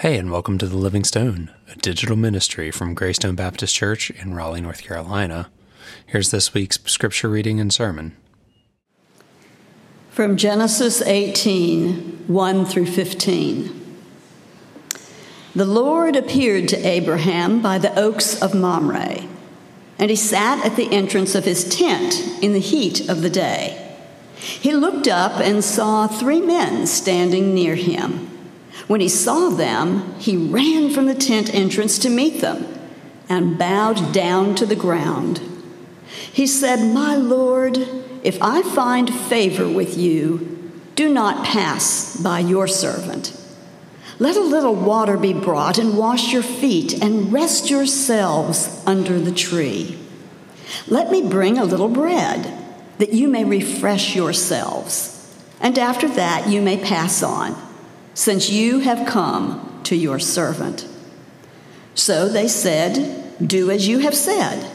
Hey, and welcome to The Living Stone, a digital ministry from Greystone Baptist Church in Raleigh, North Carolina. Here's this week's scripture reading and sermon. From Genesis 18 1 through 15. The Lord appeared to Abraham by the oaks of Mamre, and he sat at the entrance of his tent in the heat of the day. He looked up and saw three men standing near him. When he saw them, he ran from the tent entrance to meet them and bowed down to the ground. He said, My Lord, if I find favor with you, do not pass by your servant. Let a little water be brought and wash your feet and rest yourselves under the tree. Let me bring a little bread that you may refresh yourselves, and after that you may pass on since you have come to your servant. So they said, Do as you have said.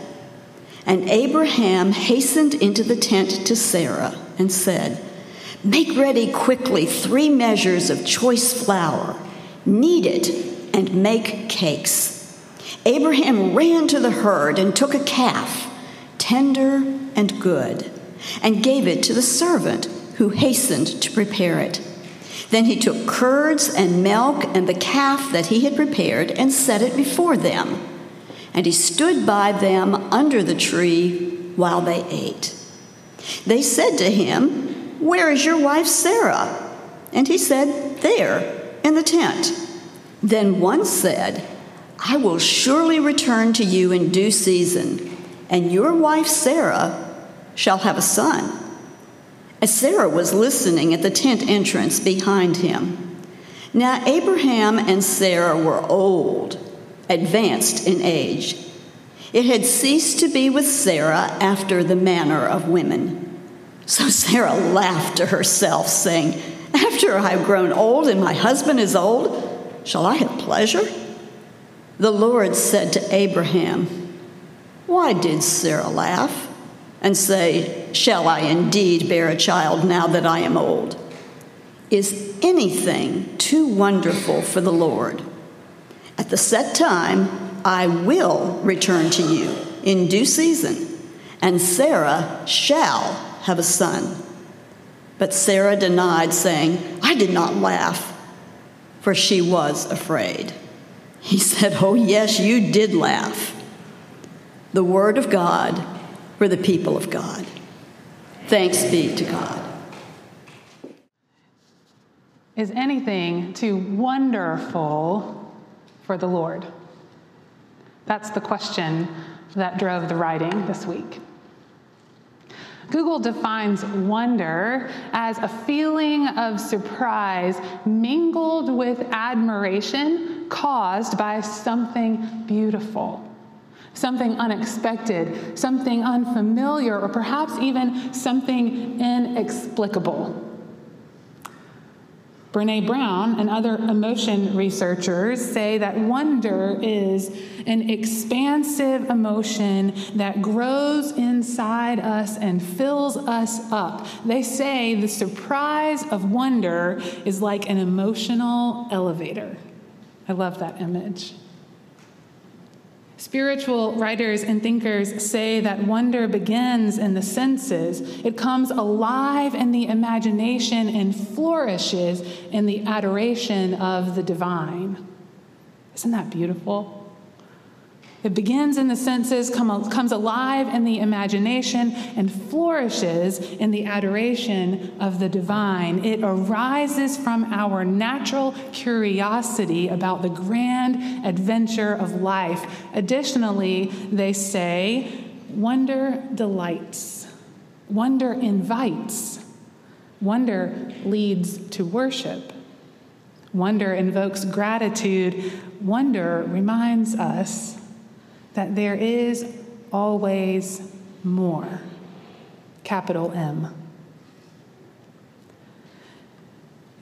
And Abraham hastened into the tent to Sarah and said, Make ready quickly three measures of choice flour, knead it, and make cakes. Abraham ran to the herd and took a calf, tender and good, and gave it to the servant who hastened to prepare it. Then he took curds and milk and the calf that he had prepared and set it before them. And he stood by them under the tree while they ate. They said to him, Where is your wife Sarah? And he said, There, in the tent. Then one said, I will surely return to you in due season, and your wife Sarah shall have a son. As Sarah was listening at the tent entrance behind him. Now, Abraham and Sarah were old, advanced in age. It had ceased to be with Sarah after the manner of women. So Sarah laughed to herself, saying, After I have grown old and my husband is old, shall I have pleasure? The Lord said to Abraham, Why did Sarah laugh? and say, Shall I indeed bear a child now that I am old? Is anything too wonderful for the Lord? At the set time, I will return to you in due season, and Sarah shall have a son. But Sarah denied, saying, I did not laugh, for she was afraid. He said, Oh, yes, you did laugh. The word of God for the people of God. Thanks be to God. Is anything too wonderful for the Lord? That's the question that drove the writing this week. Google defines wonder as a feeling of surprise mingled with admiration caused by something beautiful something unexpected, something unfamiliar, or perhaps even something inexplicable. Brene Brown and other emotion researchers say that wonder is an expansive emotion that grows inside us and fills us up. They say the surprise of wonder is like an emotional elevator. I love that image. Spiritual writers and thinkers say that wonder begins in the senses. It comes alive in the imagination and flourishes in the adoration of the divine. Isn't that beautiful? It begins in the senses, come, comes alive in the imagination, and flourishes in the adoration of the divine. It arises from our natural curiosity about the grand adventure of life. Additionally, they say, wonder delights, wonder invites, wonder leads to worship. Wonder invokes gratitude. Wonder reminds us that there is always more. Capital M.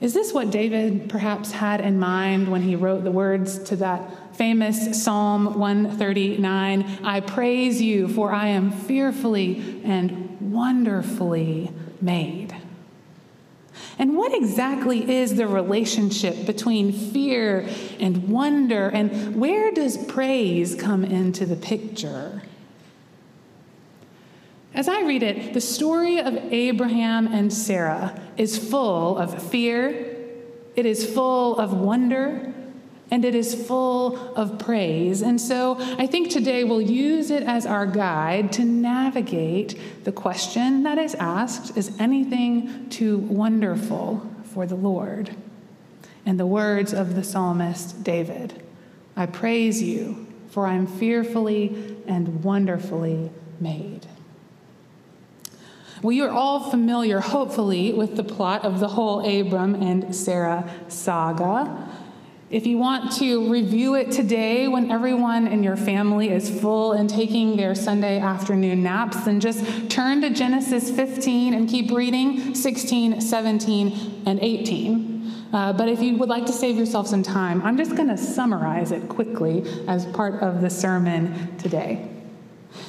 Is this what David perhaps had in mind when he wrote the words to that famous Psalm 139? I praise you, for I am fearfully and wonderfully made. And what exactly is the relationship between fear and wonder? And where does praise come into the picture? As I read it, the story of Abraham and Sarah is full of fear, it is full of wonder, and it is full of praise. And so I think today we'll use it as our guide to navigate the question that is asked Is anything too wonderful for the Lord? And the words of the psalmist David I praise you, for I am fearfully and wonderfully made. We are all familiar, hopefully, with the plot of the whole Abram and Sarah saga. If you want to review it today when everyone in your family is full and taking their Sunday afternoon naps, then just turn to Genesis 15 and keep reading 16, 17, and 18. Uh, but if you would like to save yourself some time, I'm just going to summarize it quickly as part of the sermon today.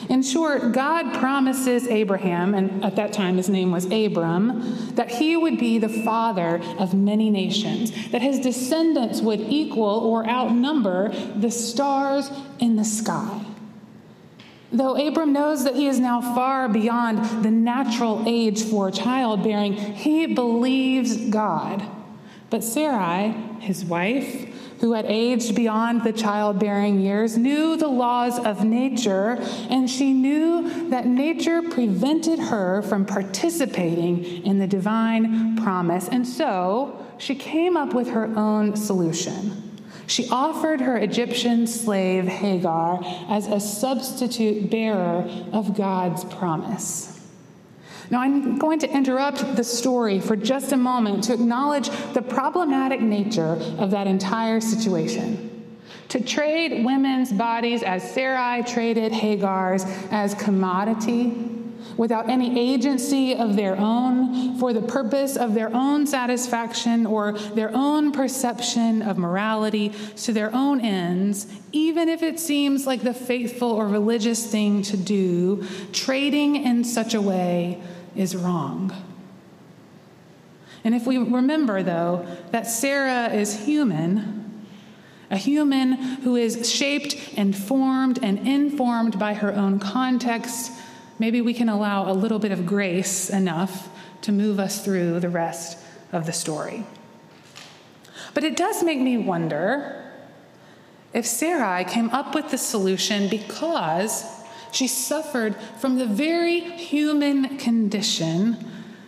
In short, God promises Abraham, and at that time his name was Abram, that he would be the father of many nations, that his descendants would equal or outnumber the stars in the sky. Though Abram knows that he is now far beyond the natural age for childbearing, he believes God. But Sarai, his wife, who had aged beyond the childbearing years, knew the laws of nature, and she knew that nature prevented her from participating in the divine promise. And so she came up with her own solution. She offered her Egyptian slave Hagar as a substitute bearer of God's promise. Now, I'm going to interrupt the story for just a moment to acknowledge the problematic nature of that entire situation. To trade women's bodies as Sarai traded Hagar's as commodity without any agency of their own for the purpose of their own satisfaction or their own perception of morality to their own ends, even if it seems like the faithful or religious thing to do, trading in such a way is wrong. And if we remember, though, that Sarah is human, a human who is shaped and formed and informed by her own context, maybe we can allow a little bit of grace enough to move us through the rest of the story. But it does make me wonder if Sarai came up with the solution because she suffered from the very human condition,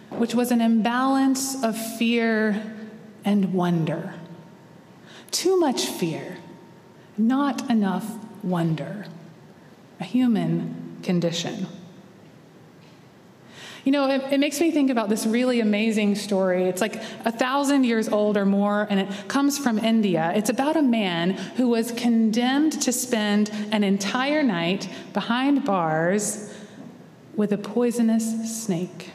which was an imbalance of fear and wonder. Too much fear, not enough wonder. A human condition. You know, it, it, makes me think about this really amazing story. It's like a thousand years old or more, and it comes from India. It's about a man who was condemned to spend an entire night behind bars with a poisonous snake.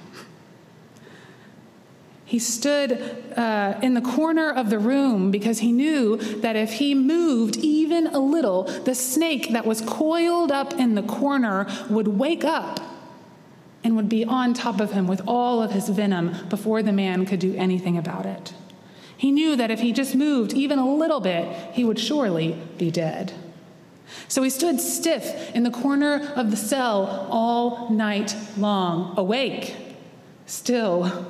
He stood uh, in the corner of the room because he knew that if he moved even a little, the snake that was coiled up in the corner would wake up and would be on top of him with all of his venom before the man could do anything about it. He knew that if he just moved even a little bit, he would surely be dead. So he stood stiff in the corner of the cell all night long, awake, still,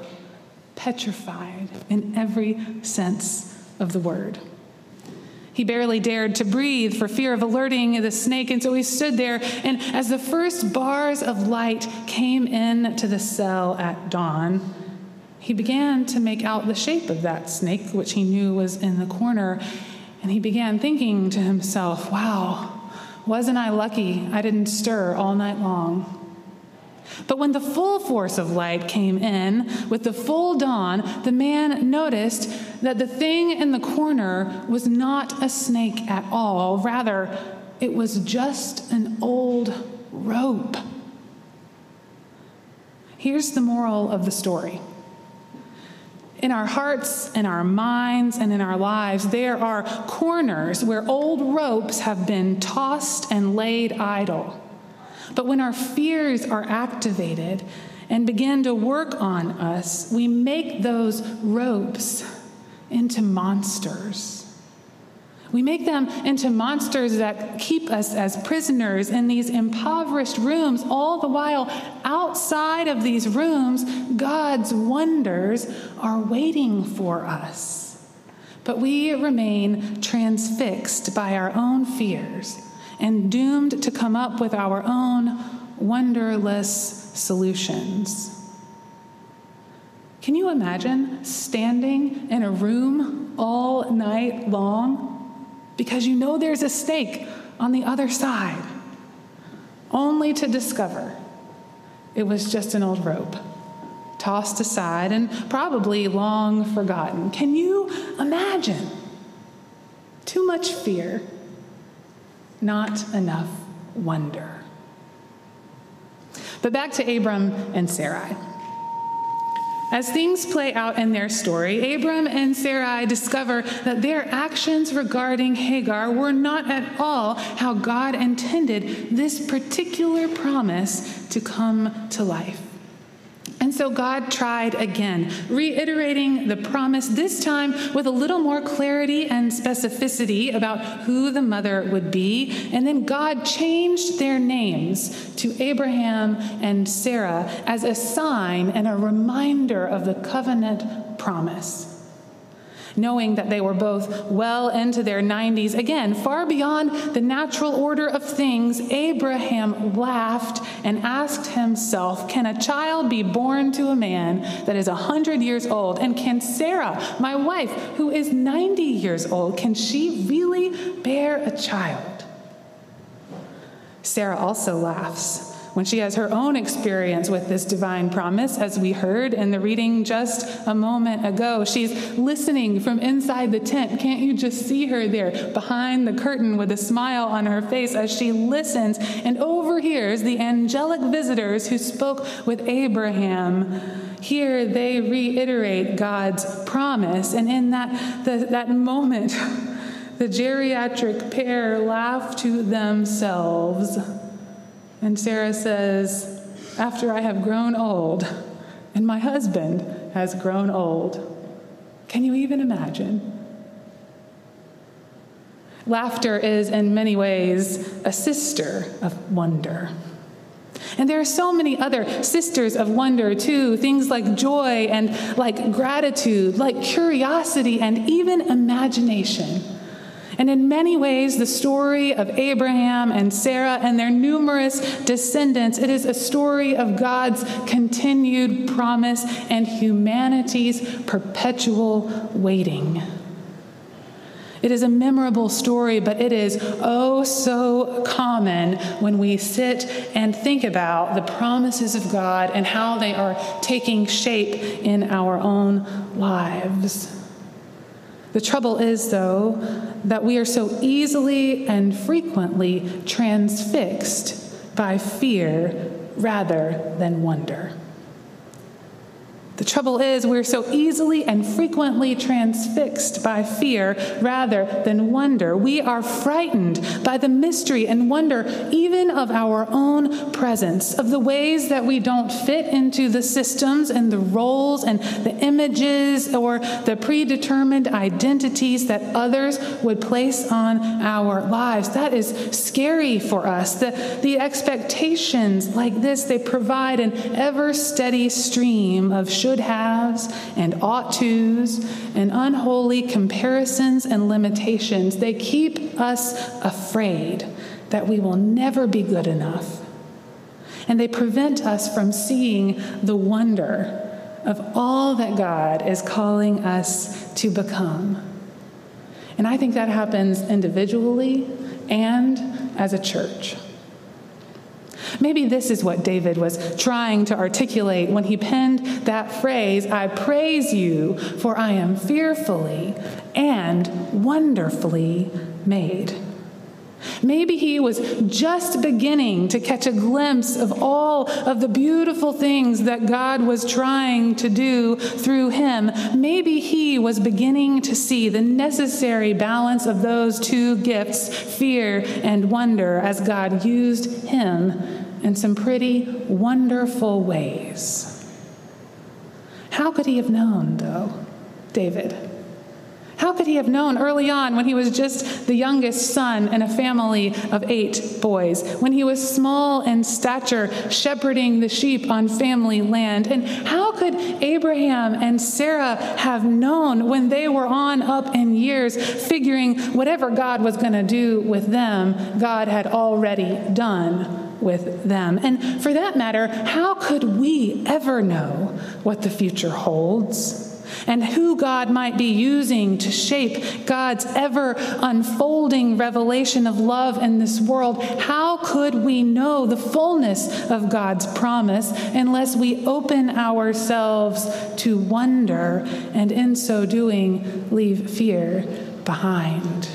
petrified in every sense of the word. He barely dared to breathe for fear of alerting the snake, and so he stood there. And as the first bars of light came in to the cell at dawn, he began to make out the shape of that snake, which he knew was in the corner. And he began thinking to himself, wow, wasn't I lucky I didn't stir all night long? But when the full force of light came in, with the full dawn, the man noticed that the thing in the corner was not a snake at all. Rather, it was just an old rope. Here's the moral of the story. In our hearts, in our minds, and in our lives, there are corners where old ropes have been tossed and laid idle. But when our fears are activated and begin to work on us, we make those ropes into monsters. We make them into monsters that keep us as prisoners in these impoverished rooms, all the while outside of these rooms, God's wonders are waiting for us. But we remain transfixed by our own fears and doomed to come up with our own wonderless solutions. Can you imagine standing in a room all night long because you know there's a stake on the other side, only to discover it was just an old rope tossed aside and probably long forgotten? Can you imagine? Too much fear, not enough wonder. But back to Abram and Sarai. As things play out in their story, Abram and Sarai discover that their actions regarding Hagar were not at all how God intended this particular promise to come to life. So God tried again, reiterating the promise, this time with a little more clarity and specificity about who the mother would be. And then God changed their names to Abraham and Sarah as a sign and a reminder of the covenant promise knowing that they were both well into their 90s. Again, far beyond the natural order of things, Abraham laughed and asked himself, Can a child be born to a man that is 100 years old? And can Sarah, my wife, who is 90 years old, can she really bear a child? Sarah also laughs when she has her own experience with this divine promise, as we heard in the reading just a moment ago. She's listening from inside the tent. Can't you just see her there behind the curtain with a smile on her face as she listens and overhears the angelic visitors who spoke with Abraham? Here they reiterate God's promise. And in that, the, that moment, the geriatric pair laugh to themselves and Sarah says, After I have grown old, and my husband has grown old. Can you even imagine? Laughter is, in many ways, a sister of wonder. And there are so many other sisters of wonder, too. Things like joy and like gratitude, like curiosity, and even imagination. And in many ways, the story of Abraham and Sarah and their numerous descendants, it is a story of God's continued promise and humanity's perpetual waiting. It is a memorable story, but it is oh so common when we sit and think about the promises of God and how they are taking shape in our own lives. The trouble is, though, that we are so easily and frequently transfixed by fear rather than wonder. The trouble is, we're so easily and frequently transfixed by fear rather than wonder. We are frightened by the mystery and wonder, even of our own presence, of the ways that we don't fit into the systems and the roles and the images or the predetermined identities that others would place on our lives. That is scary for us. The, the expectations like this, they provide an ever steady stream of should haves and ought tos and unholy comparisons and limitations. They keep us afraid that we will never be good enough. And they prevent us from seeing the wonder of all that God is calling us to become. And I think that happens individually and as a church. Maybe this is what David was trying to articulate when he penned that phrase I praise you, for I am fearfully and wonderfully made. Maybe he was just beginning to catch a glimpse of all of the beautiful things that God was trying to do through him. Maybe he was beginning to see the necessary balance of those two gifts, fear and wonder, as God used him in some pretty wonderful ways. How could he have known, though, David? How could he have known early on when he was just the youngest son in a family of eight boys, when he was small in stature, shepherding the sheep on family land? And how could Abraham and Sarah have known when they were on up in years, figuring whatever God was going to do with them, God had already done with them. And for that matter, how could we ever know what the future holds? and who God might be using to shape God's ever unfolding revelation of love in this world, how could we know the fullness of God's promise unless we open ourselves to wonder and in so doing leave fear behind?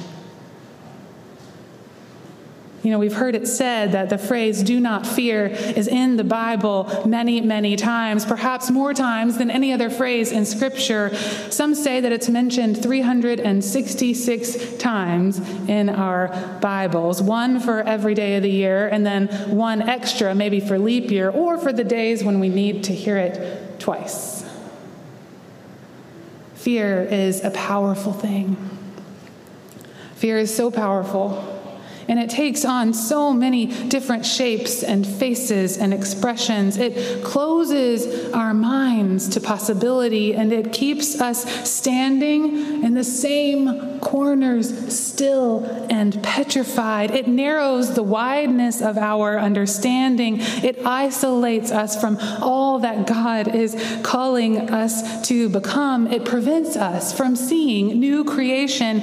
You know, we've heard it said that the phrase do not fear is in the Bible many, many times, perhaps more times than any other phrase in Scripture. Some say that it's mentioned 366 times in our Bibles, one for every day of the year, and then one extra, maybe for leap year, or for the days when we need to hear it twice. Fear is a powerful thing. Fear is so powerful and it takes on so many different shapes and faces and expressions. It closes our minds to possibility and it keeps us standing in the same corners, still and petrified. It narrows the wideness of our understanding. It isolates us from all that God is calling us to become. It prevents us from seeing new creation,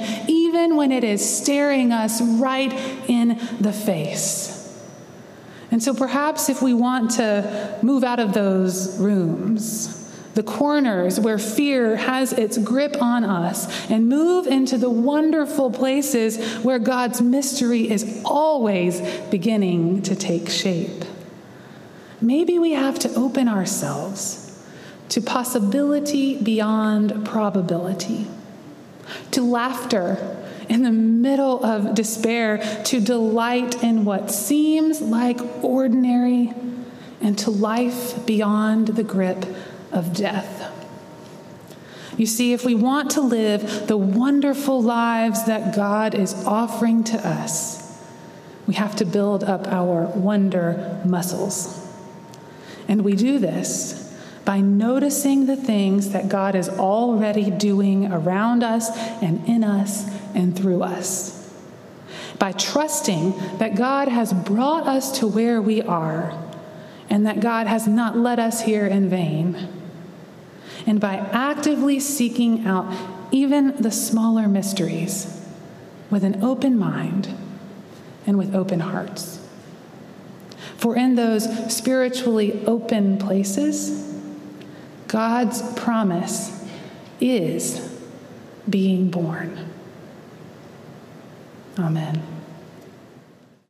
when it is staring us right in the face. And so perhaps if we want to move out of those rooms, the corners where fear has its grip on us, and move into the wonderful places where God's mystery is always beginning to take shape. Maybe we have to open ourselves to possibility beyond probability, to laughter in the middle of despair to delight in what seems like ordinary and to life beyond the grip of death. You see, if we want to live the wonderful lives that God is offering to us, we have to build up our wonder muscles. And we do this by noticing the things that God is already doing around us and in us and through us. By trusting that God has brought us to where we are and that God has not led us here in vain. And by actively seeking out even the smaller mysteries with an open mind and with open hearts. For in those spiritually open places, God's promise is being born. Amen.